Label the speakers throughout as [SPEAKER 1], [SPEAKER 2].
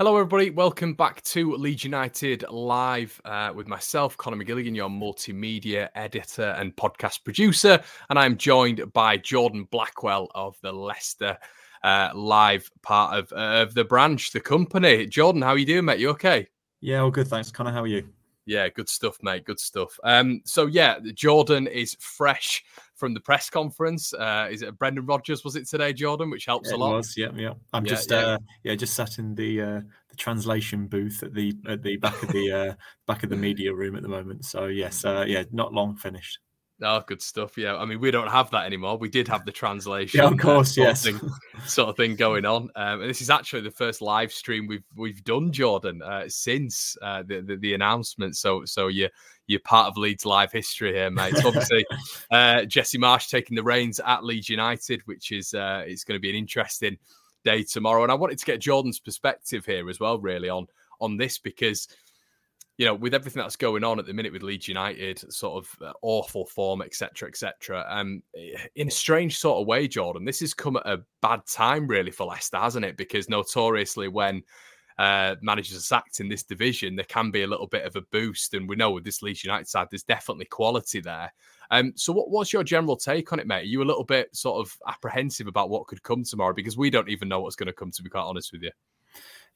[SPEAKER 1] Hello, everybody. Welcome back to Leeds United Live uh, with myself, Conor McGilligan, your multimedia editor and podcast producer. And I'm joined by Jordan Blackwell of the Leicester uh, Live part of, uh, of the branch, the company. Jordan, how are you doing, mate? You okay?
[SPEAKER 2] Yeah, all good. Thanks, Conor. How are you?
[SPEAKER 1] Yeah, good stuff, mate. Good stuff. Um, so yeah, Jordan is fresh from the press conference. Uh, is it Brendan Rodgers? Was it today, Jordan? Which helps
[SPEAKER 2] yeah,
[SPEAKER 1] a lot.
[SPEAKER 2] Was yeah, yeah. I'm yeah, just yeah. Uh, yeah, just sat in the uh, the translation booth at the at the back of the uh, back of the media room at the moment. So yes, uh, yeah, not long finished.
[SPEAKER 1] Oh, good stuff. Yeah, I mean, we don't have that anymore. We did have the translation,
[SPEAKER 2] yeah, of course,
[SPEAKER 1] uh,
[SPEAKER 2] yes,
[SPEAKER 1] sort of, thing, sort of thing going on. Um, and this is actually the first live stream we've we've done, Jordan, uh, since uh, the, the, the announcement. So so you you're part of Leeds live history here, mate. So obviously, uh, Jesse Marsch taking the reins at Leeds United, which is uh, it's going to be an interesting day tomorrow. And I wanted to get Jordan's perspective here as well, really on on this because you know, with everything that's going on at the minute with Leeds United, sort of uh, awful form, etc., etc. Um, in a strange sort of way, Jordan, this has come at a bad time, really, for Leicester, hasn't it? Because notoriously, when uh, managers are sacked in this division, there can be a little bit of a boost, and we know with this Leeds United side, there's definitely quality there. Um, so, what, what's your general take on it, mate? Are you a little bit sort of apprehensive about what could come tomorrow? Because we don't even know what's going to come. To be quite honest with you.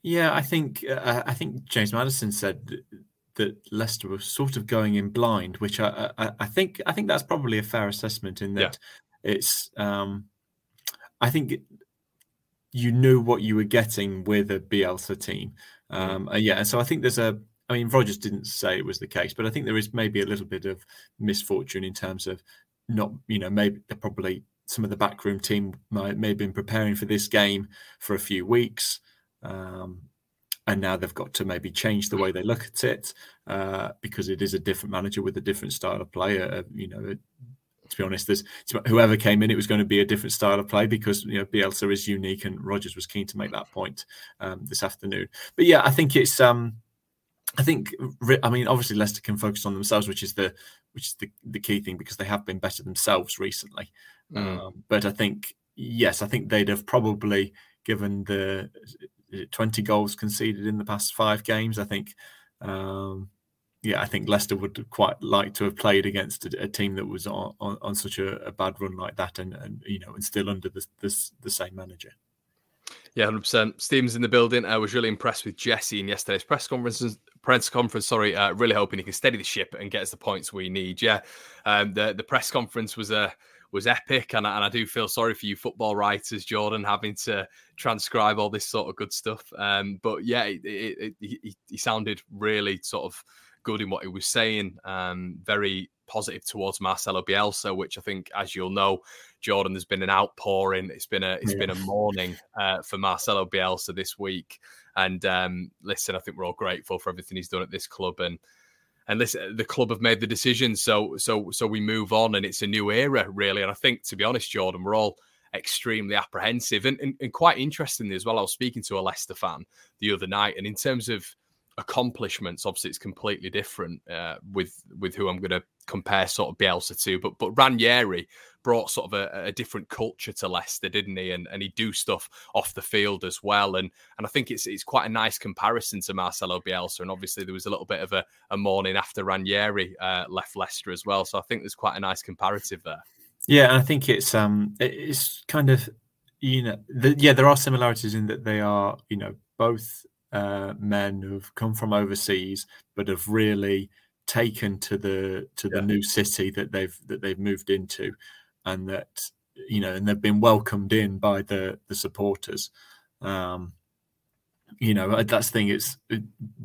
[SPEAKER 2] Yeah, I think uh, I think James Maddison said that Leicester were sort of going in blind, which I, I, I think I think that's probably a fair assessment in that yeah. it's um, I think you knew what you were getting with a Bielsa team. Mm. Um, uh, yeah, and so I think there's a I mean Rodgers didn't say it was the case, but I think there is maybe a little bit of misfortune in terms of not you know maybe probably some of the backroom team might may have been preparing for this game for a few weeks. Um, and now they've got to maybe change the way they look at it uh, because it is a different manager with a different style of play. Uh, you know, to be honest, there's whoever came in, it was going to be a different style of play because you know Bielsa is unique, and Rodgers was keen to make that point um, this afternoon. But yeah, I think it's. Um, I think. I mean, obviously Leicester can focus on themselves, which is the which is the, the key thing because they have been better themselves recently. Mm. Um, but I think yes, I think they'd have probably given the 20 goals conceded in the past five games. I think, um, yeah, I think Leicester would quite like to have played against a, a team that was on, on, on such a, a, bad run like that, and, and you know, and still under the the, the same manager.
[SPEAKER 1] Yeah, hundred percent. Stevens in the building. I was really impressed with Jesse in yesterday's press conference. Press conference, sorry. Uh, really hoping he can steady the ship and get us the points we need. Yeah, um, the the press conference was a was epic. And, and I do feel sorry for you football writers, Jordan, having to transcribe all this sort of good stuff. Um, but yeah, it, it, it, he sounded really sort of good in what he was saying. Um, very positive towards Marcelo Bielsa, which I think, as you'll know, Jordan, there's been an outpouring. It's been a it's yeah. been a mourning uh, for Marcelo Bielsa this week. And um, listen, I think we're all grateful for everything he's done at this club and and listen, the club have made the decision, so so so we move on, and it's a new era, really. And I think, to be honest, Jordan, we're all extremely apprehensive, and, and, and quite interestingly as well. I was speaking to a Leicester fan the other night, and in terms of accomplishments, obviously it's completely different uh, with with who I'm going to compare sort of Bielsa to. But but Ranieri brought sort of a, a, different culture to Leicester, didn't he? And and he do stuff off the field as well. And and I think it's it's quite a nice comparison to Marcelo Bielsa. And obviously there was a little bit of a, a mourning after Ranieri uh, left Leicester as well. So I think there's quite a nice comparative there.
[SPEAKER 2] Yeah, and I think it's um it's kind of you know the, yeah there are similarities in that they are you know both uh, men who've come from overseas but have really taken to the to the yeah. new city that they've that they've moved into and that you know and they've been welcomed in by the the supporters um you know that's the thing. It's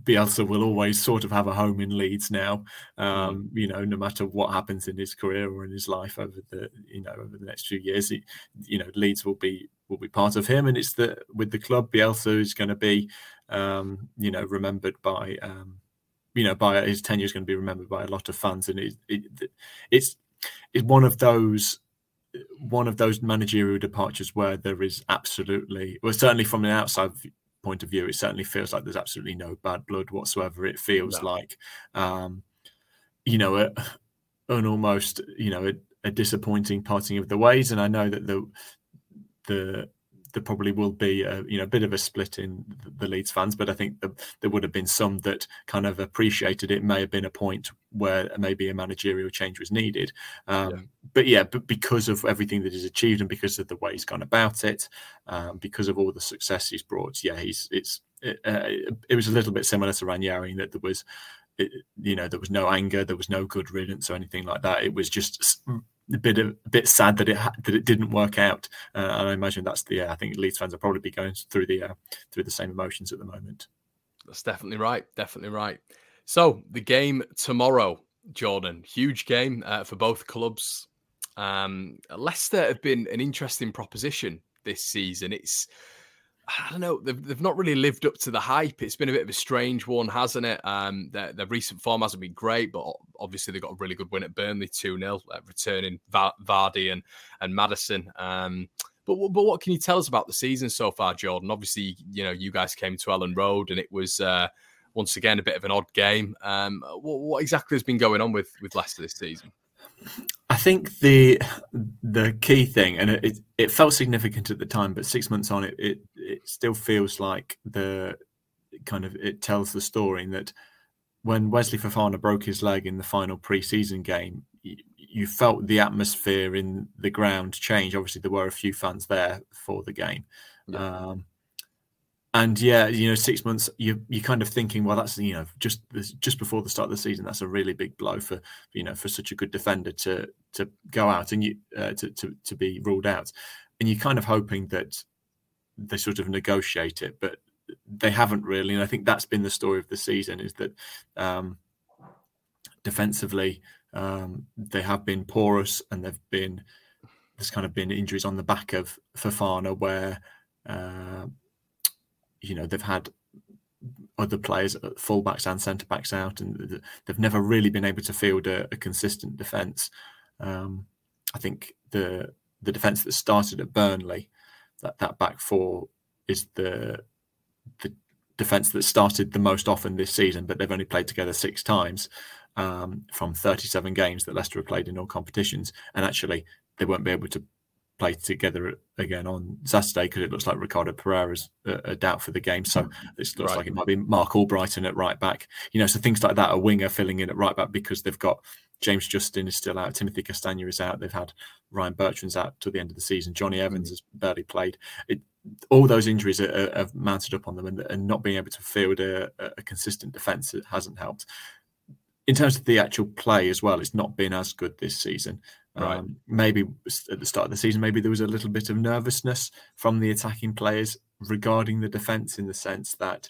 [SPEAKER 2] Bielsa will always sort of have a home in Leeds now. Mm. Um. You know, no matter what happens in his career or in his life over the you know over the next few years, he, you know Leeds will be will be part of him, and it's the with the club Bielsa is going to be um, you know remembered by um, you know by his tenure is going to be remembered by a lot of fans, and it, it, it's it's one of those one of those managerial departures where there is absolutely, well, certainly from an outside point of view, it certainly feels like there's absolutely no bad blood whatsoever. It feels no. like, um, you know, a, an almost, you know, a, a, disappointing parting of the ways. And I know that the the there probably will be a you know a bit of a split in the Leeds fans, but I think the, there would have been some that kind of appreciated it. May have been a point where maybe a managerial change was needed. Um, yeah. But yeah, but because of everything that he's achieved and because of the way he's gone about it, um, because of all the success he's brought, yeah, he's it's it, uh, it was a little bit similar to Ranieri that there was. It, you know, there was no anger, there was no good riddance or anything like that. It was just a bit of, a bit sad that it that it didn't work out. Uh, and I imagine that's the uh, I think Leeds fans will probably be going through the uh, through the same emotions at the moment.
[SPEAKER 1] That's definitely right. Definitely right. So the game tomorrow, Jordan, huge game uh, for both clubs. Um, Leicester have been an interesting proposition this season. It's I don't know. They've, they've not really lived up to the hype. It's been a bit of a strange one, hasn't it? Um, their, their recent form hasn't been great, but obviously they got a really good win at Burnley, 2 0, uh, returning Vardy and, and Maddison. Um, but, but what can you tell us about the season so far, Jordan? Obviously, you know, you guys came to Elland Road and it was uh, once again a bit of an odd game. Um, what, what exactly has been going on with, with Leicester this season?
[SPEAKER 2] I think the the key thing, and it, it felt significant at the time, but six months on, it, it it still feels like the kind of it tells the story that when Wesley Fofana broke his leg in the final pre-season game, you, you felt the atmosphere in the ground change. Obviously, there were a few fans there for the game. Yeah. Um, and yeah, you know, six months, you you're kind of thinking, well, that's you know, just just before the start of the season, that's a really big blow for you know for such a good defender to to go out and you uh, to, to to be ruled out, and you're kind of hoping that they sort of negotiate it, but they haven't really, and I think that's been the story of the season is that um, defensively um, they have been porous and they've been there's kind of been injuries on the back of Fofana where. Uh, you know they've had other players, uh, fullbacks and centre backs out, and they've never really been able to field a, a consistent defence. Um, I think the the defence that started at Burnley, that that back four is the the defence that started the most often this season, but they've only played together six times um, from 37 games that Leicester have played in all competitions, and actually they won't be able to play together again on Saturday because it looks like Ricardo Pereira's a, a doubt for the game. So mm. it looks right. like it might be Marc Albrighton at right back. You know, so things like that, a winger filling in at right back because they've got James Justin is still out, Timothy Castagne is out. They've had Ryan Bertrand's out till the end of the season. Jonny Evans mm. has barely played. It, all those injuries are, have mounted up on them, and, and not being able to field a, a consistent defence hasn't helped in terms of the actual play as well, it's not been as good this season. Right. Um, maybe at the start of the season, maybe there was a little bit of nervousness from the attacking players regarding the defence in the sense that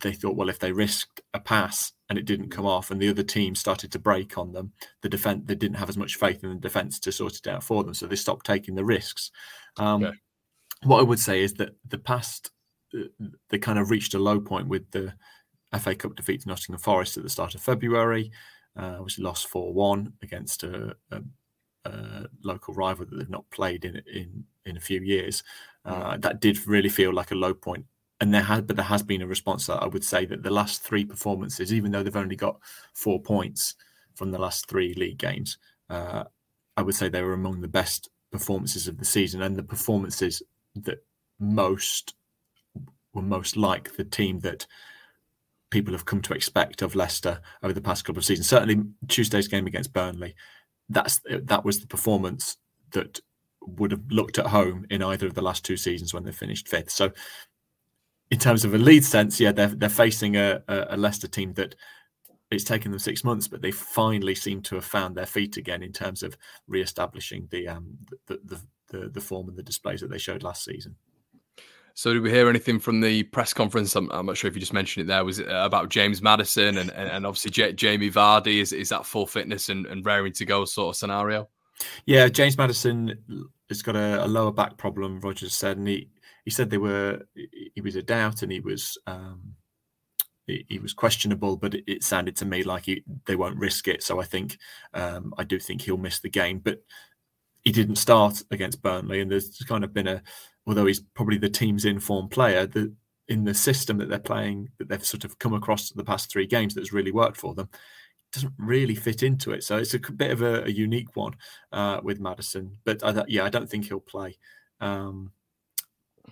[SPEAKER 2] they thought, well, if they risked a pass and it didn't come off, and the other team started to break on them, the defense they didn't have as much faith in the defence to sort it out for them, so they stopped taking the risks. Um, okay. What I would say is that the past uh, they kind of reached a low point with the FA Cup defeat to Nottingham Forest at the start of February, uh, which lost 4 1 against a, a, a, local rival that they've not played in in, in a few years. Uh, that did really feel like a low point. And there has, but there has been a response that I would say that the last three performances, even though they've only got four points from the last three league games, uh, I would say they were among the best performances of the season and the performances that most were most like the team that people have come to expect of Leicester over the past couple of seasons. Certainly, Tuesday's game against Burnley, that's that was the performance that would have looked at home in either of the last two seasons when they finished fifth. So, in terms of a lead sense, yeah, they're they're facing a, a Leicester team that it's taken them six months, but they finally seem to have found their feet again in terms of re-establishing the um the the, the, the form and the displays that they showed last season.
[SPEAKER 1] So, did we hear anything from the press conference? I'm, I'm, not sure if you just mentioned it there. Was it about James Maddison and, and, and obviously J- Jamie Vardy? Is, is that full fitness and, and raring to go sort of scenario?
[SPEAKER 2] Yeah, James Maddison has got a, a, lower back problem. Rodgers said, and he, he said they were he was a doubt and he was um, he, he, was questionable, but it, it, sounded to me like he, they won't risk it. So I think um, I do think he'll miss the game, but he didn't start against Burnley, and there's kind of been a although he's probably the team's informed player, the in the system that they're playing that they've sort of come across the past three games that's really worked for them doesn't really fit into it. So it's a bit of a, a unique one uh, with Maddison. But I, yeah, I don't think he'll play. Um,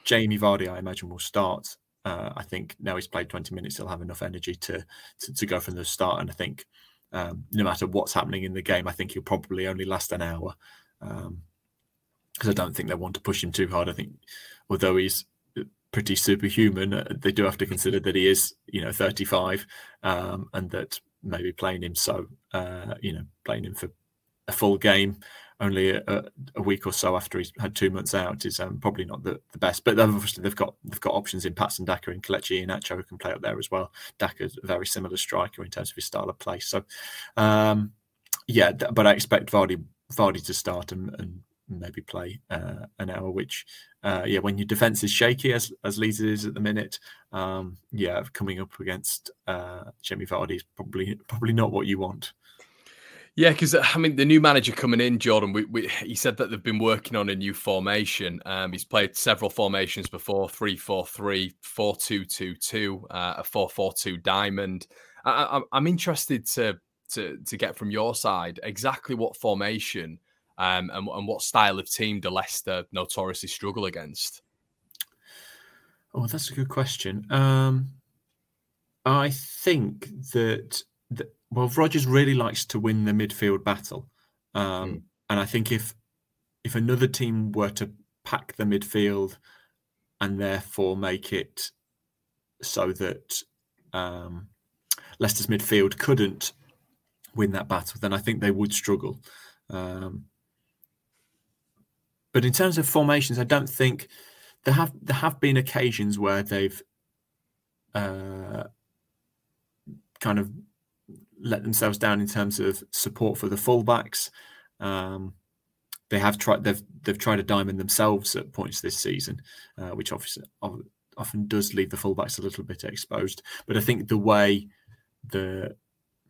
[SPEAKER 2] Jamie Vardy, I imagine, will start. Uh, I think now he's played 20 minutes, he'll have enough energy to to, to go from the start. And I think um, no matter what's happening in the game, I think he'll probably only last an hour. Um, because I don't think they want to push him too hard. I think, although he's pretty superhuman, uh, they do have to consider that he is, you know, 35, um, and that maybe playing him so, uh, you know, playing him for a full game only a, a, week or so after he's had two months out is um, probably not the, the best. But obviously they've got they've got options in Patson Daka and Kelechi Iheanacho who can play up there as well. Daka's a very similar striker in terms of his style of play. So um, yeah, but I expect Vardy Vardy to start and, and maybe play uh, an hour, which, uh, yeah, when your defense is shaky as as Leeds is at the minute, um, yeah, coming up against uh, Jamie Vardy is probably probably not what you want.
[SPEAKER 1] Yeah, because I mean, the new manager coming in, Jordan, we, we, he said that they've been working on a new formation. Um, he's played several formations before 3 4 3, 4 2 2 2, uh, a 4 4 2 diamond. I, am interested to, to, to get from your side exactly what formation um, and, and what style of team do Leicester notoriously struggle against?
[SPEAKER 2] Oh, that's a good question. Um, I think that, that well, Rodgers really likes to win the midfield battle, um, mm. and I think if if another team were to pack the midfield and therefore make it so that um, Leicester's midfield couldn't win that battle, then I think they would struggle. Um, but in terms of formations, I don't think there have there have been occasions where they've uh, kind of let themselves down in terms of support for the fullbacks. Um, they have tried they've they've tried a diamond themselves at points this season, uh, which obviously often does leave the fullbacks a little bit exposed. But I think the way the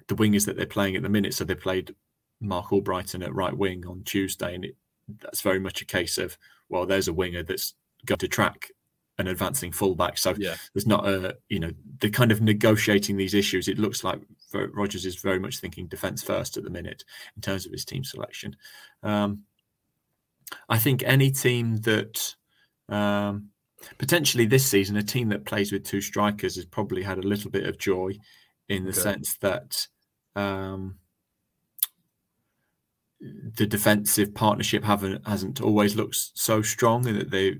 [SPEAKER 2] the wingers that they're playing at the minute, so they played Marc Albrighton at right wing on Tuesday, and it that's very much a case of well, there's a winger that's going to track an advancing fullback. So yeah. there's not a you know the kind of negotiating these issues. It looks like Rodgers is very much thinking defence first at the minute in terms of his team selection. Um, I think any team that um, potentially this season, a team that plays with two strikers has probably had a little bit of joy in the okay. sense that um, the defensive partnership haven't hasn't always looked so strong, and that they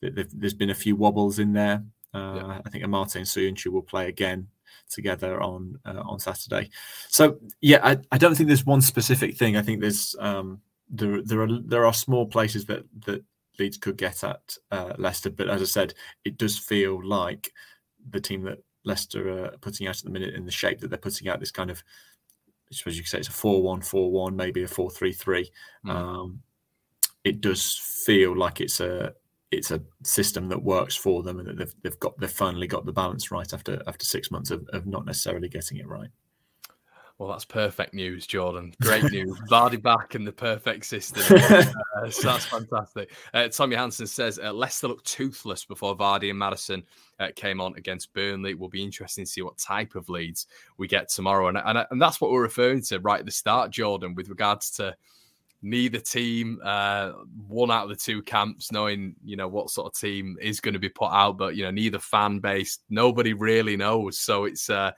[SPEAKER 2] that there's been a few wobbles in there. Uh, yeah. I think Amartey and Söyüncü will play again together on uh, on Saturday. So yeah, I, I don't think there's one specific thing. I think there's um, there there are there are small places that that Leeds could get at uh, Leicester, but as I said, it does feel like the team that Leicester are putting out at the minute in the shape that they're putting out this kind of I suppose you could say it's a 4 1 4 1, maybe a 4 3 3. Hmm. Um, it does feel like it's a it's a system that works for them and that they've, they've got they've finally got the balance right after after six months of, of not necessarily getting it right.
[SPEAKER 1] Well, that's perfect news, Jordan. Great news. Vardy back in the perfect system. Uh, so that's fantastic. Uh, Tommy Hansen says uh, Leicester looked toothless before Vardy and Maddison uh, came on against Burnley. It will be interesting to see what type of Leeds we get tomorrow. And, and, and that's what we're referring to right at the start, Jordan, with regards to neither team, uh, one out of the two camps, knowing you know what sort of team is going to be put out, but you know neither fan base, nobody really knows. So it's uh,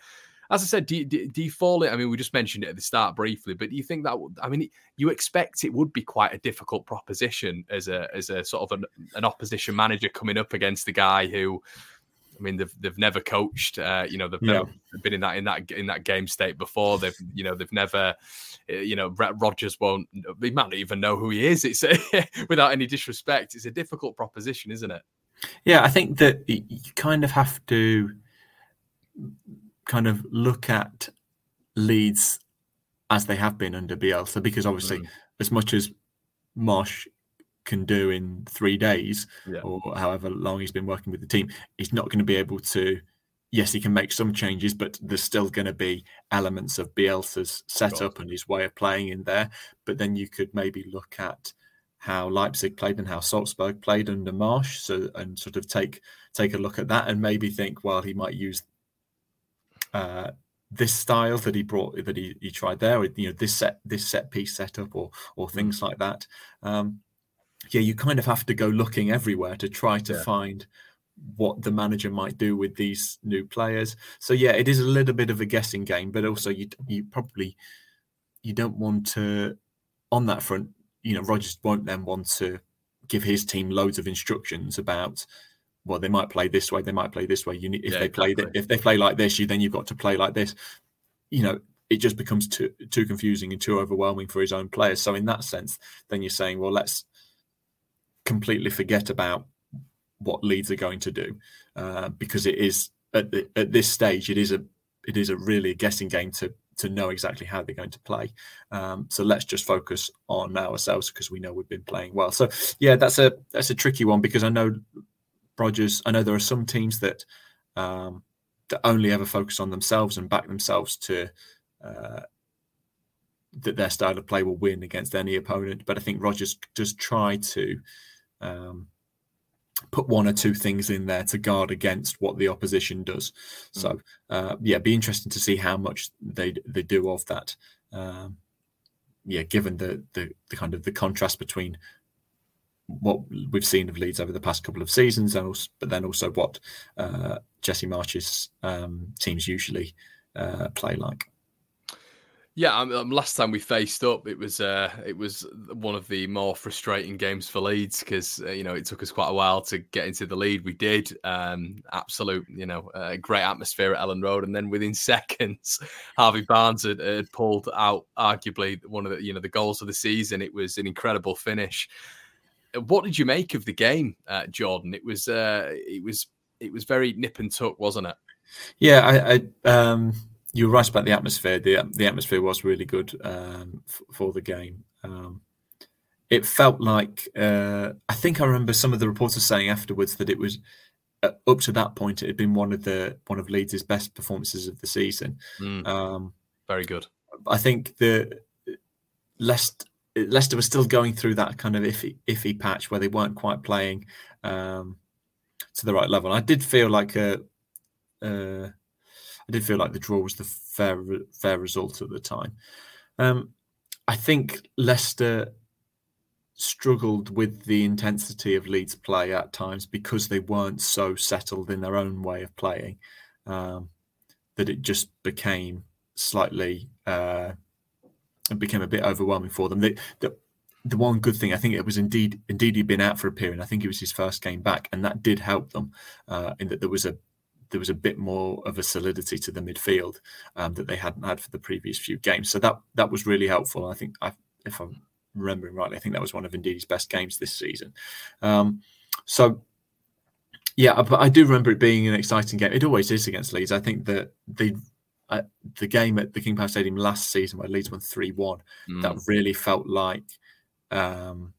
[SPEAKER 1] as I said, do you, do you fall in? I mean, we just mentioned it at the start briefly, but do you think that? I mean, you expect it would be quite a difficult proposition as a as a sort of an, an opposition manager coming up against the guy who. I mean, they've they've never coached. Uh, you know, they've never been in that in that in that game state before. They've you know they've never, uh, you know, Rodgers won't. He might not even know who he is. It's without any disrespect. It's a difficult proposition, isn't it?
[SPEAKER 2] Yeah, I think that you kind of have to kind of look at Leeds as they have been under Bielsa, because obviously, mm. as much as Marsch can do in three days yeah. or however long he's been working with the team, he's not going to be able to. Yes, he can make some changes, but there's still going to be elements of Bielsa's setup and his way of playing in there. But then you could maybe look at how Leipzig played and how Salzburg played under Marsch, so and sort of take take a look at that and maybe think, well, he might use uh, this style that he brought that he, he tried there, you know, this set this set piece setup or or hmm. things like that. Um, yeah, you kind of have to go looking everywhere to try to yeah. find what the manager might do with these new players. So yeah, it is a little bit of a guessing game, but also you you probably you don't want to on that front. You know, Rodgers won't then want to give his team loads of instructions about well, they might play this way, they might play this way. You need if yeah, they play exactly. if they play like this, you then you've got to play like this. You know, it just becomes too too confusing and too overwhelming for his own players. So in that sense, then you're saying, well, let's completely forget about what Leeds are going to do uh, because it is at the, at this stage it is a it is a really a guessing game to to know exactly how they're going to play. Um, so let's just focus on ourselves because we know we've been playing well. So yeah, that's a that's a tricky one because I know Rodgers. I know there are some teams that um, that only ever focus on themselves and back themselves to uh, that their style of play will win against any opponent. But I think Rodgers does try to um, put one or two things in there to guard against what the opposition does. Mm. So uh, yeah, be interesting to see how much they they do of that. Um, yeah, given the, the the kind of the contrast between what we've seen of Leeds over the past couple of seasons, and also, but then also what uh, Jesse Marsch's um, teams usually uh, play like.
[SPEAKER 1] Yeah, um, um, last time we faced up, it was uh, it was one of the more frustrating games for Leeds because uh, you know it took us quite a while to get into the lead. We did, um, absolute, you know, uh, great atmosphere at Elland Road, and then within seconds, Harvey Barnes had, had, pulled out arguably one of the you know the goals of the season. It was an incredible finish. What did you make of the game, uh, Jordan? It was uh, it was it was very nip and tuck, wasn't it?
[SPEAKER 2] Yeah, I, I um you're right about the atmosphere. the The atmosphere was really good um, f- for the game. Um, it felt like uh, I think I remember some of the reporters saying afterwards that it was uh, up to that point it had been one of the one of Leeds' best performances of the season.
[SPEAKER 1] Mm, um, very good.
[SPEAKER 2] I think the Leicester, Leicester was still going through that kind of iffy iffy patch where they weren't quite playing um, to the right level. I did feel like a. Uh, I did feel like the draw was the fair fair result at the time. Um, I think Leicester struggled with the intensity of Leeds' play at times because they weren't so settled in their own way of playing um, that it just became slightly uh, it became a bit overwhelming for them. The, the, the one good thing I think it was Ndidi Ndidi he'd been out for a period. I think it was his first game back, and that did help them uh, in that there was a there was a bit more of a solidity to the midfield um, that they hadn't had for the previous few games. So that that was really helpful. I think, I, if I'm remembering rightly, I think that was one of Ndidi's best games this season. Um, so yeah, but I do remember it being an exciting game. It always is against Leeds. I think that the uh, the game at the King Power Stadium last season where Leeds won three one, mm. that really felt like um,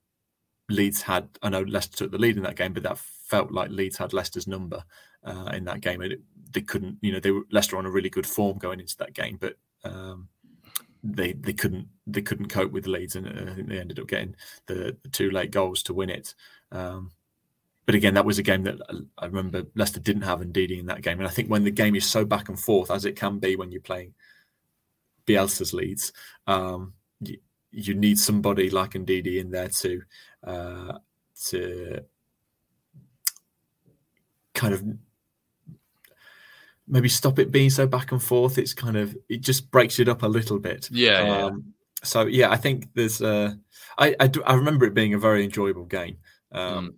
[SPEAKER 2] Leeds had. I know Leicester took the lead in that game, but that felt like Leeds had Leicester's number uh, in that game. It, they couldn't, you know, they were Leicester on a really good form going into that game, but um, they they couldn't they couldn't cope with Leeds, and uh, I think they ended up getting the, the two late goals to win it. Um, but again, that was a game that I remember Leicester didn't have Ndidi in that game, and I think when the game is so back and forth as it can be when you're playing Bielsa's Leeds, um, you, you, need somebody like Ndidi in there to uh, to kind of maybe stop it being so back and forth. It's kind of it just breaks it up a little bit.
[SPEAKER 1] Yeah. Um, yeah.
[SPEAKER 2] So yeah, I think there's. Uh, I I, do, I remember it being a very enjoyable game. Um, mm.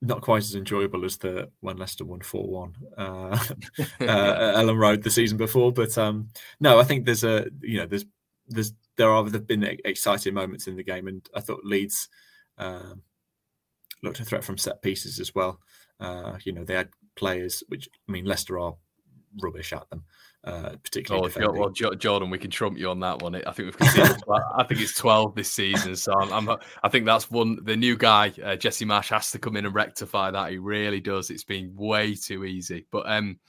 [SPEAKER 2] Not quite as enjoyable as the when Leicester won four one uh, uh, Elland Road the season before, but um, no, I think there's a you know there's there's there are there've been exciting moments in the game, and I thought Leeds um, looked a threat from set pieces as well. Uh, you know, they had players which I mean, Leicester are rubbish at them. Uh, particularly. Oh,
[SPEAKER 1] well, Jordan, we can trump you on that one. I think we've conceded. I think it's twelve this season, so I'm, I'm, i think that's one. The new guy, uh, Jesse Marsch, has to come in and rectify that. He really does. It's been way too easy. But um,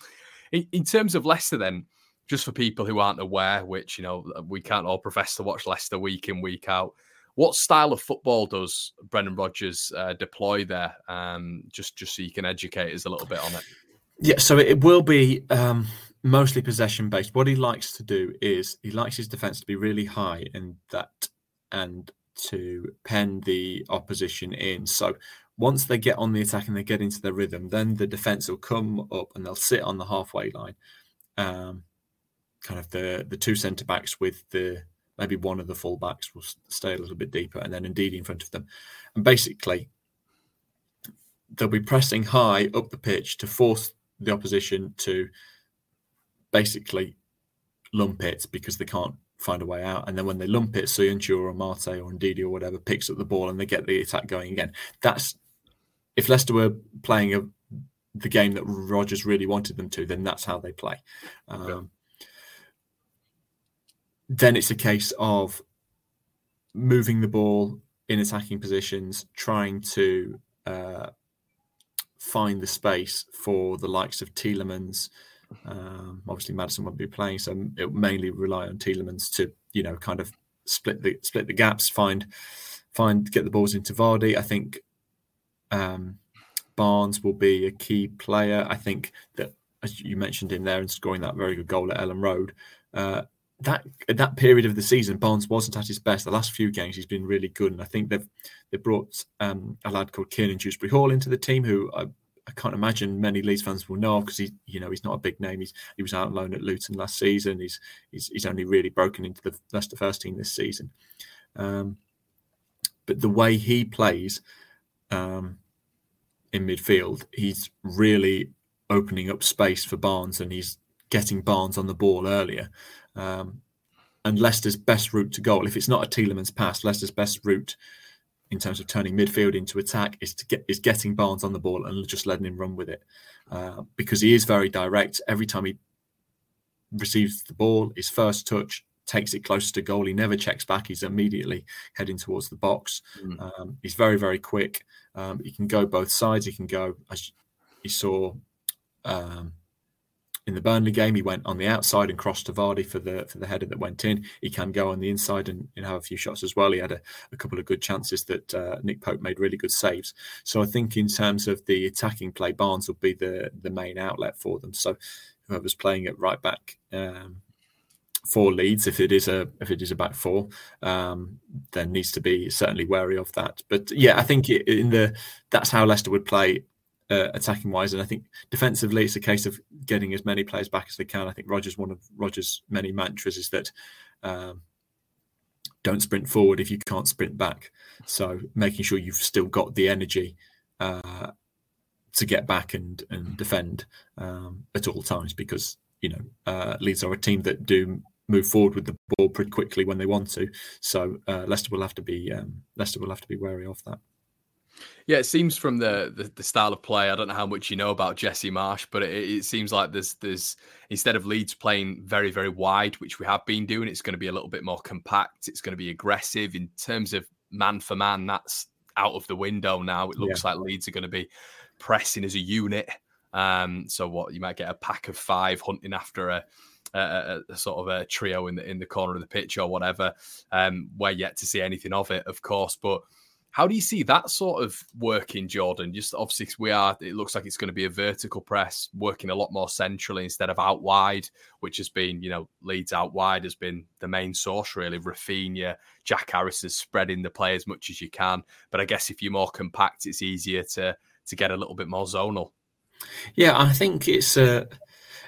[SPEAKER 1] in, in terms of Leicester, then, just for people who aren't aware, which you know we can't all profess to watch Leicester week in week out. What style of football does Brendan Rodgers uh, deploy there? Um, just just so you can educate us a little bit on it.
[SPEAKER 2] Yeah, so it will be um, mostly possession based. What he likes to do is he likes his defense to be really high and that and to pen the opposition in. So once they get on the attack and they get into their rhythm, then the defense will come up and they'll sit on the halfway line. Um, kind of the the two centre backs with the maybe one of the full backs will stay a little bit deeper and then Ndidi in front of them. And basically they'll be pressing high up the pitch to force the opposition to basically lump it because they can't find a way out. And then when they lump it, Söyüncü or Mate or Ndidi or whatever picks up the ball and they get the attack going again. That's if Leicester were playing a, the game that Rodgers really wanted them to, then that's how they play. Um, okay. Then it's a case of moving the ball in attacking positions, trying to uh, find the space for the likes of Tielemans. Um, obviously, Maddison won't be playing, so it mainly rely on Tielemans to, you know, kind of split the split the gaps, find find get the balls into Vardy. I think um, Barnes will be a key player. I think that as you mentioned him there and scoring that very good goal at Elland Road. Uh, that that period of the season, Barnes wasn't at his best. The last few games, he's been really good, and I think they've they brought um, a lad called Kiernan Dewsbury Hall into the team, who I, I can't imagine many Leeds fans will know because he, you know, he's not a big name. He's he was out loan at Luton last season. He's he's, he's only really broken into the Leicester first team this season. Um, but the way he plays um, in midfield, he's really opening up space for Barnes, and he's getting Barnes on the ball earlier. Um, and Leicester's best route to goal, if it's not a Tielemans pass, Leicester's best route in terms of turning midfield into attack is to get is getting Barnes on the ball and just letting him run with it uh, because he is very direct. Every time he receives the ball, his first touch takes it close to goal. He never checks back. He's immediately heading towards the box. Mm. Um, he's very very quick. Um, he can go both sides. He can go as you saw um, in the Burnley game, he went on the outside and crossed to Vardy for the for the header that went in. He can go on the inside and, and have a few shots as well. He had a, a couple of good chances that uh, Nick Pope made really good saves. So I think in terms of the attacking play, Barnes will be the the main outlet for them. So whoever's playing at right back um, for Leeds, if it is a if it is a back four, um, then needs to be certainly wary of that. But yeah, I think in the that's how Leicester would play uh, attacking wise. And I think defensively, it's a case of getting as many players back as they can. I think Rodgers, one of Rodgers' many mantras is that um, don't sprint forward if you can't sprint back. So making sure you've still got the energy uh, to get back and and defend um, at all times because you know uh, Leeds are a team that do move forward with the ball pretty quickly when they want to. So uh, Leicester will have to be um, Leicester will have to be wary of that.
[SPEAKER 1] Yeah, it seems from the, the, the style of play. I don't know how much you know about Jesse Marsch, but it, it, seems like there's there's instead of Leeds playing very very wide, which we have been doing, it's going to be a little bit more compact. It's going to be aggressive in terms of man for man. That's out of the window now. It looks yeah. like Leeds are going to be pressing as a unit. Um, so what you might get a pack of five hunting after a a, a, a, sort of a trio in the in the corner of the pitch or whatever. Um, we're yet to see anything of it, of course, but how do you see that sort of working, Jordan? Just obviously, we are. It looks like it's going to be a vertical press, working a lot more centrally instead of out wide, which has been, you know, Leeds out wide has been the main source really. Raphinha, Jack Harrison spreading the play as much as you can, but I guess if you're more compact, it's easier to to get a little bit more zonal.
[SPEAKER 2] Yeah, I think it's a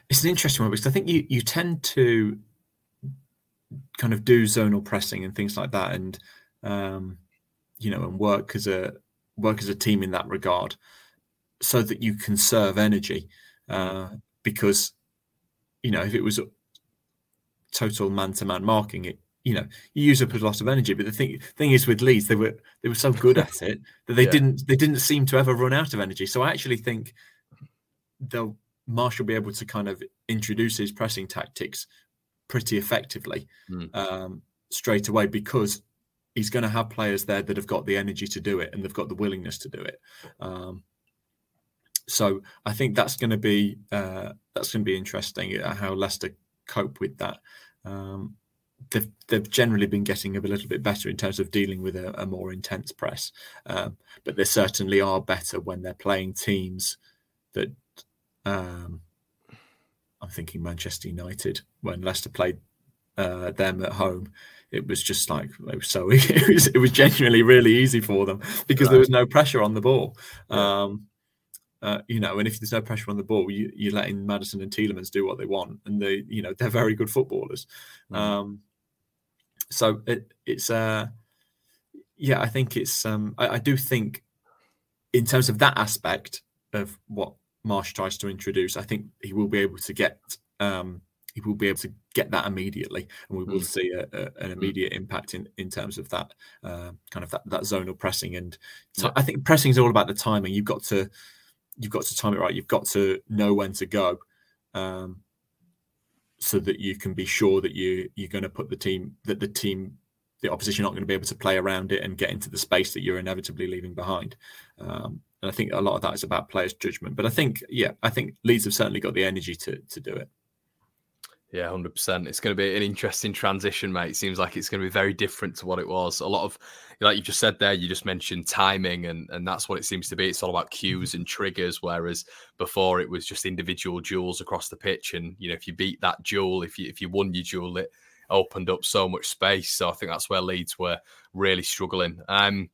[SPEAKER 2] it's an interesting one because I think you you tend to kind of do zonal pressing and things like that, and um, you know, and work as a work as a team in that regard, so that you conserve energy. Uh, because you know, if it was total man-to-man marking, it you know you use up a lot of energy. But the thing thing is with Leeds, they were they were so good at it that they yeah. didn't they didn't seem to ever run out of energy. So I actually think they'll Marsch will be able to kind of introduce his pressing tactics pretty effectively mm. um, straight away because he's going to have players there that have got the energy to do it and they've got the willingness to do it. Um, so I think that's going to be uh, that's going to be interesting uh, how Leicester cope with that. Um, they've they've generally been getting a little bit better in terms of dealing with a, a more intense press, um, but they certainly are better when they're playing teams that. Um, I'm thinking Manchester United when Leicester played uh, them at home. It was just like it was so it was it was genuinely really easy for them because right. there was no pressure on the ball. Um, uh, you know, and if there's no pressure on the ball, you, you're letting Maddison and Tielemans do what they want, and they, you know, they're very good footballers. Mm. Um, so it, it's, uh, yeah, I think it's, um, I, I, do think, in terms of that aspect of what Marsch tries to introduce, I think he will be able to get, um, he will be able to get that immediately, and we will mm. see a, a, an mm. immediate mm. impact in, in terms of that uh, kind of that, that zonal pressing. And t- yeah. I think pressing is all about the timing. You've got to you've got to time it right. You've got to know when to go, um, so that you can be sure that you you're going to put the team that the team the opposition aren't going to be able to play around it and get into the space that you're inevitably leaving behind. Um, and I think a lot of that is about players' judgment. But I think, yeah, I think Leeds have certainly got the energy to to do it.
[SPEAKER 1] Yeah, hundred percent. It's going to be an interesting transition, mate. It seems like it's going to be very different to what it was. A lot of, like you just said there, you just mentioned timing, and and that's what it seems to be. It's all about cues and triggers, whereas before it was just individual duels across the pitch. And you know, if you beat that duel, if you if you won your duel, it opened up so much space. So I think that's where Leeds were really struggling. Um,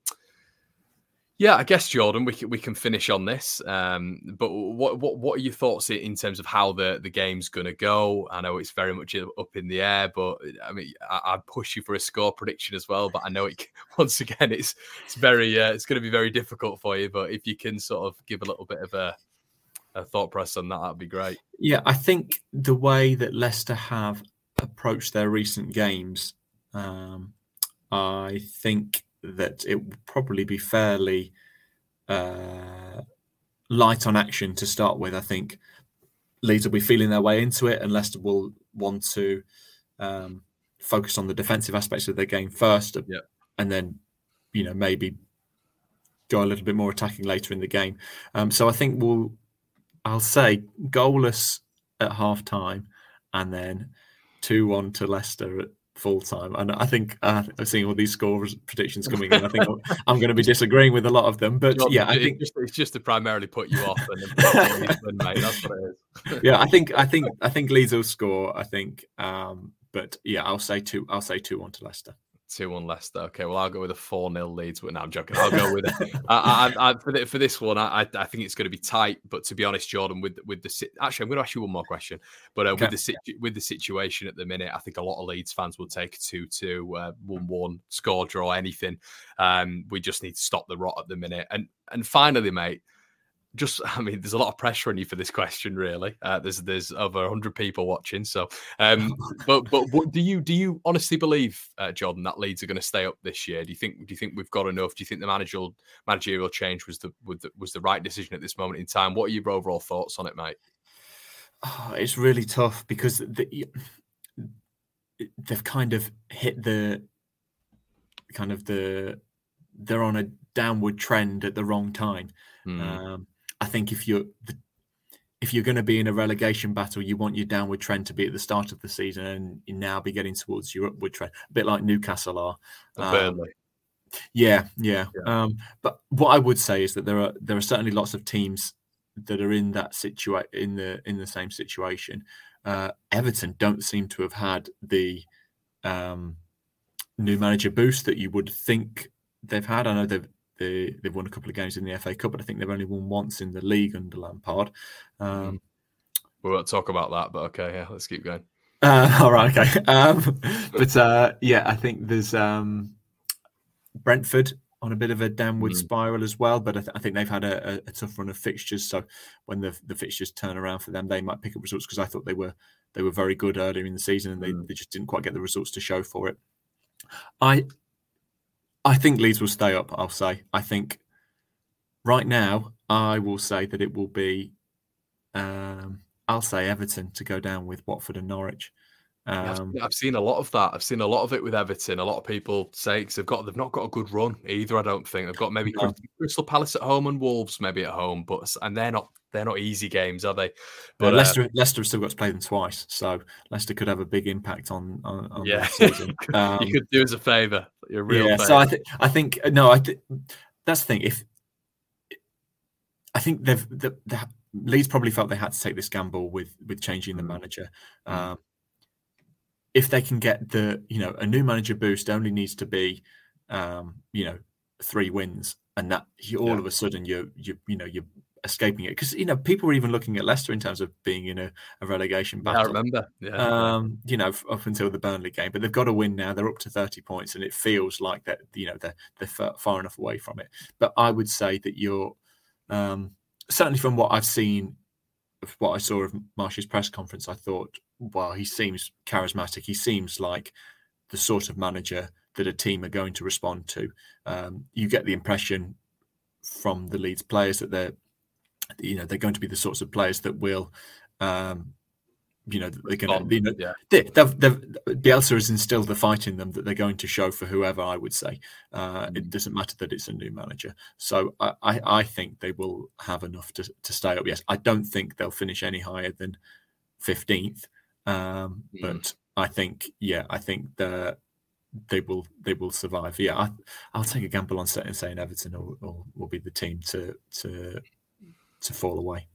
[SPEAKER 1] yeah, I guess Jordan, we can, we can finish on this. Um, but what what what are your thoughts in terms of how the, the game's going to go? I know it's very much up in the air, but I mean, I, push you for a score prediction as well. But I know it once again, it's it's very uh, it's going to be very difficult for you. But if you can sort of give a little bit of a, a thought press on that, that'd be great.
[SPEAKER 2] Yeah, I think the way that Leicester have approached their recent games, um, I think that it will probably be fairly uh, light on action to start with. I think Leeds will be feeling their way into it, and Leicester will want to um, focus on the defensive aspects of their game first,
[SPEAKER 1] yeah.
[SPEAKER 2] and then you know maybe go a little bit more attacking later in the game. Um, so I think we'll, I'll say goalless at half time, and then two one to Leicester at full time. And I think uh, I'm seeing all these score predictions coming in. I think I'm going to be disagreeing with a lot of them. But yeah, I think
[SPEAKER 1] it's just, it's just, to primarily put you off. And mate. That's what it
[SPEAKER 2] is. yeah, I think I think I think Leeds will score. I think, um, but yeah, I'll say two. I'll say two one to Leicester.
[SPEAKER 1] Two one Leicester. Okay, well I'll go with a four 0 Leeds. But no, I'm joking. I'll go with it. I, I, I, for, the, for this one. I, I think it's going to be tight. But to be honest, Jordan, with with the actually, I'm going to ask you one more question. But uh, okay. with the with the situation at the minute, I think a lot of Leeds fans will take two two, uh, one one, score draw, anything. Um, we just need to stop the rot at the minute. And and finally, mate just I mean, there's a lot of pressure on you for this question, really. Uh, there's there's over hundred people watching, so um, but but what do you do you honestly believe, uh, Jordan, that Leeds are going to stay up this year? Do you think do you think we've got enough? Do you think the managerial managerial change was the, was the was the right decision at this moment in time? What are your overall thoughts on it, mate?
[SPEAKER 2] Oh, it's really tough because the, they've kind of hit the kind of the they're on a downward trend at the wrong time. Mm. Um, I think if you're if you're going to be in a relegation battle, you want your downward trend to be at the start of the season, and you now be getting towards your upward trend, a bit like Newcastle are.
[SPEAKER 1] Um,
[SPEAKER 2] yeah, yeah. yeah. Um, but what I would say is that there are there are certainly lots of teams that are in that situation in the in the same situation. Uh, Everton don't seem to have had the um, new manager boost that you would think they've had. I know they've they, they've won a couple of games in the FA Cup, but I think they've only won once in the league under Lampard. Um,
[SPEAKER 1] we won't talk about that, but okay, yeah, let's keep going.
[SPEAKER 2] Uh, all right, okay. Um, but uh, yeah, I think there's um, Brentford on a bit of a downward mm. spiral as well. But I, th- I think they've had a, a, a, tough run of fixtures. So when the the fixtures turn around for them, they might pick up results because I thought they were they were very good earlier in the season and they, mm. they just didn't quite get the results to show for it. I I think Leeds will stay up. I'll say. I think right now I will say that it will be. Um, I'll say Everton to go down with Watford and Norwich.
[SPEAKER 1] Um, I've seen a lot of that. I've seen a lot of it with Everton. A lot of people say because they've got they've not got a good run either. I don't think they've got maybe no. Crystal Palace at home and Wolves maybe at home, but and they're not they're not easy games, are they?
[SPEAKER 2] But uh, Leicester uh, Leicester have still got to play them twice, so Leicester could have a big impact on on, on
[SPEAKER 1] yeah. season. Um, you could do us a favour. You're real. Yeah,
[SPEAKER 2] so I think I think no, I think that's the thing. If I think they've the, the Leeds probably felt they had to take this gamble with with changing the mm. manager. Mm. Um, if they can get the you know a new manager boost only needs to be um, you know three wins and that you, all yeah. of a sudden you you you know you're escaping it because you know people were even looking at Leicester in terms of being in a, a relegation battle.
[SPEAKER 1] I remember,
[SPEAKER 2] yeah. Um, you know, up until the Burnley game, but they've got to win now. They're up to thirty points, and it feels like that. You know, they're they're far enough away from it. But I would say that you're um, certainly from what I've seen, what I saw of Marsch's press conference, I thought well, he seems charismatic. He seems like the sort of manager that a team are going to respond to. Um, you get the impression from the Leeds players that they're, you know, they're going to be the sorts of players that will, um, you know, they're going to, you know, yeah. they, they've, they've, Bielsa has instilled the fight in them that they're going to show for whoever. I would say uh, mm. it doesn't matter that it's a new manager. So I, I, I think they will have enough to, to stay up. Yes, I don't think they'll finish any higher than fifteenth. Um, mm. But I think, yeah, I think that they will they will survive. Yeah, I, I'll take a gamble on saying Everton will, will, will be the team to to to fall away.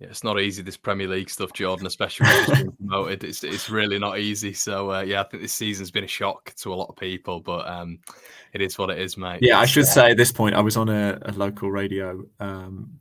[SPEAKER 1] Yeah, it's not easy this Premier League stuff, Jordan, especially when it's been promoted. It's it's really not easy. So uh, yeah, I think this season's been a shock to a lot of people, but um, it is what it is, mate.
[SPEAKER 2] Yeah, I should uh, say at this point, I was on a, a local radio um,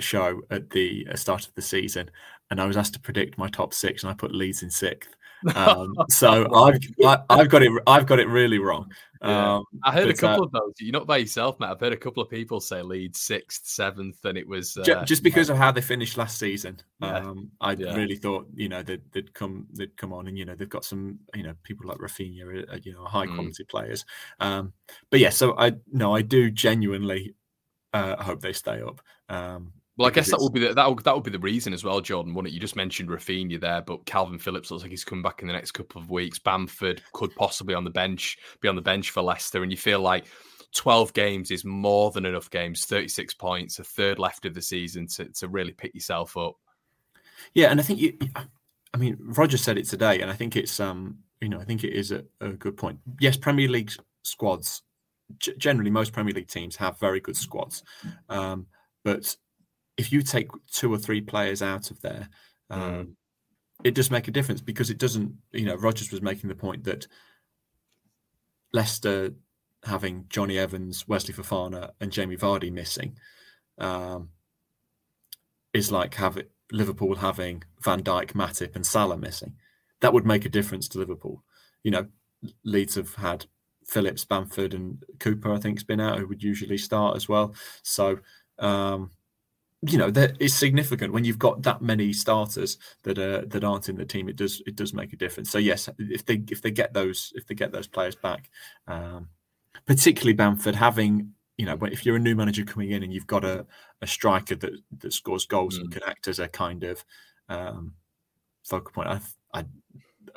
[SPEAKER 2] show at the start of the season, and I was asked to predict my top six, and I put Leeds in sixth. Um, so I've I, have got it I've got it really wrong.
[SPEAKER 1] Yeah. Um, I heard a couple uh, of those. You're not by yourself, Matt. I've heard a couple of people say Leeds sixth, seventh, and it was
[SPEAKER 2] uh, just because of how they finished last season. Yeah. Um, I yeah. really thought you know they'd, they'd, come they'd come on, and you know they've got some you know people like Raphinha, uh, you know high mm. quality mm. players. Um, but yeah, so I no, I do genuinely uh, hope they stay up. Um,
[SPEAKER 1] well, I guess that will be the, that would, that would be the reason as well, Jordan. Wouldn't it? You just mentioned Raphinha there, but Calvin Phillips looks like he's coming back in the next couple of weeks. Bamford could possibly on the bench be on the bench for Leicester, and you feel like twelve games is more than enough games. Thirty six points, a third left of the season to to really pick yourself up.
[SPEAKER 2] Yeah, and I think you, I mean, Roger said it today, and I think it's um, you know, I think it is a, a good point. Yes, Premier League squads, g- generally most Premier League teams have very good squads, um, but if you take two or three players out of there, um, mm. it does make a difference because it doesn't. You know, Rodgers was making the point that Leicester having Jonny Evans, Wesley Fofana, and Jamie Vardy missing um, is like having Liverpool having Van Dijk, Matip, and Salah missing. That would make a difference to Liverpool. You know, Leeds have had Phillips, Bamford, and Cooper. I think's been out, who would usually start as well. So um, you know that is significant when you've got that many starters that are that aren't in the team. It does it does make a difference. So yes, if they if they get those if they get those players back, um, particularly Bamford having you know if you're a new manager coming in and you've got a, a striker that that scores goals mm. and can act as a kind of um, focal point. I, I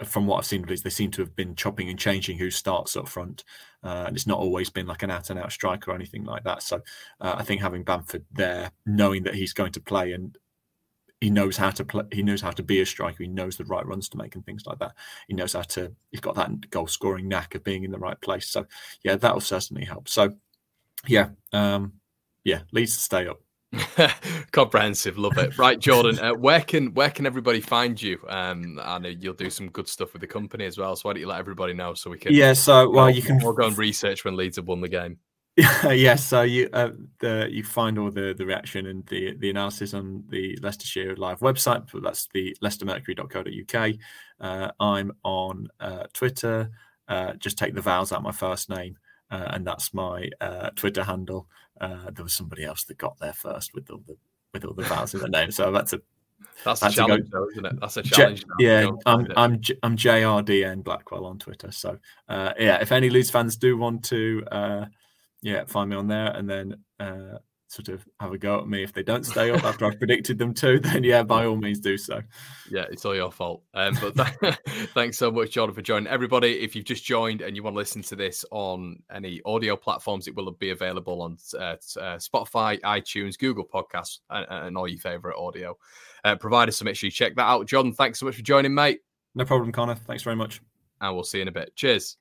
[SPEAKER 2] from what I've seen, they seem to have been chopping and changing who starts up front, uh, and it's not always been like an out and out striker or anything like that. So uh, I think having Bamford there, knowing that he's going to play and he knows how to play, he knows how to be a striker, he knows the right runs to make and things like that. He knows how to, he's got that goal scoring knack of being in the right place. So yeah, that will certainly help. So yeah, um, yeah, Leeds to stay up.
[SPEAKER 1] Comprehensive, love it. Right, Jordan, uh, where can where can everybody find you? Um, I know you'll do some good stuff with the company as well. So why don't you let everybody know so we can?
[SPEAKER 2] Yeah, so well, you can
[SPEAKER 1] we'll go and research when Leeds have won the game.
[SPEAKER 2] yeah, so you uh, the you find all the the reaction and the the analysis on the Leicestershire Live website. But That's the leicestermercury.co.uk. Uh, I'm on uh, Twitter. Uh, just take the vowels out my first name, uh, and that's my uh, Twitter handle. Uh, there was somebody else that got there first with all the with all the vowels in the name, so had to
[SPEAKER 1] That's a challenge, though, isn't it? That's a challenge.
[SPEAKER 2] J- yeah, I'm I'm J- I'm JRDN Blackwell on Twitter. So uh, yeah, if any Leeds fans do want to, uh, yeah, find me on there, and then uh, sort of have a go at me if they don't stay up after I've predicted them to, then yeah, by all means do so.
[SPEAKER 1] Yeah, it's all your fault. Um, but th- thanks so much, Jordan, for joining. Everybody, if you've just joined and you want to listen to this on any audio platforms, it will be available on uh, uh, Spotify, iTunes, Google Podcasts, and, and all your favorite audio uh, providers. So make sure you check that out. Jordan, thanks so much for joining, mate.
[SPEAKER 2] No problem, Conor. Thanks very much.
[SPEAKER 1] And we'll see you in a bit. Cheers.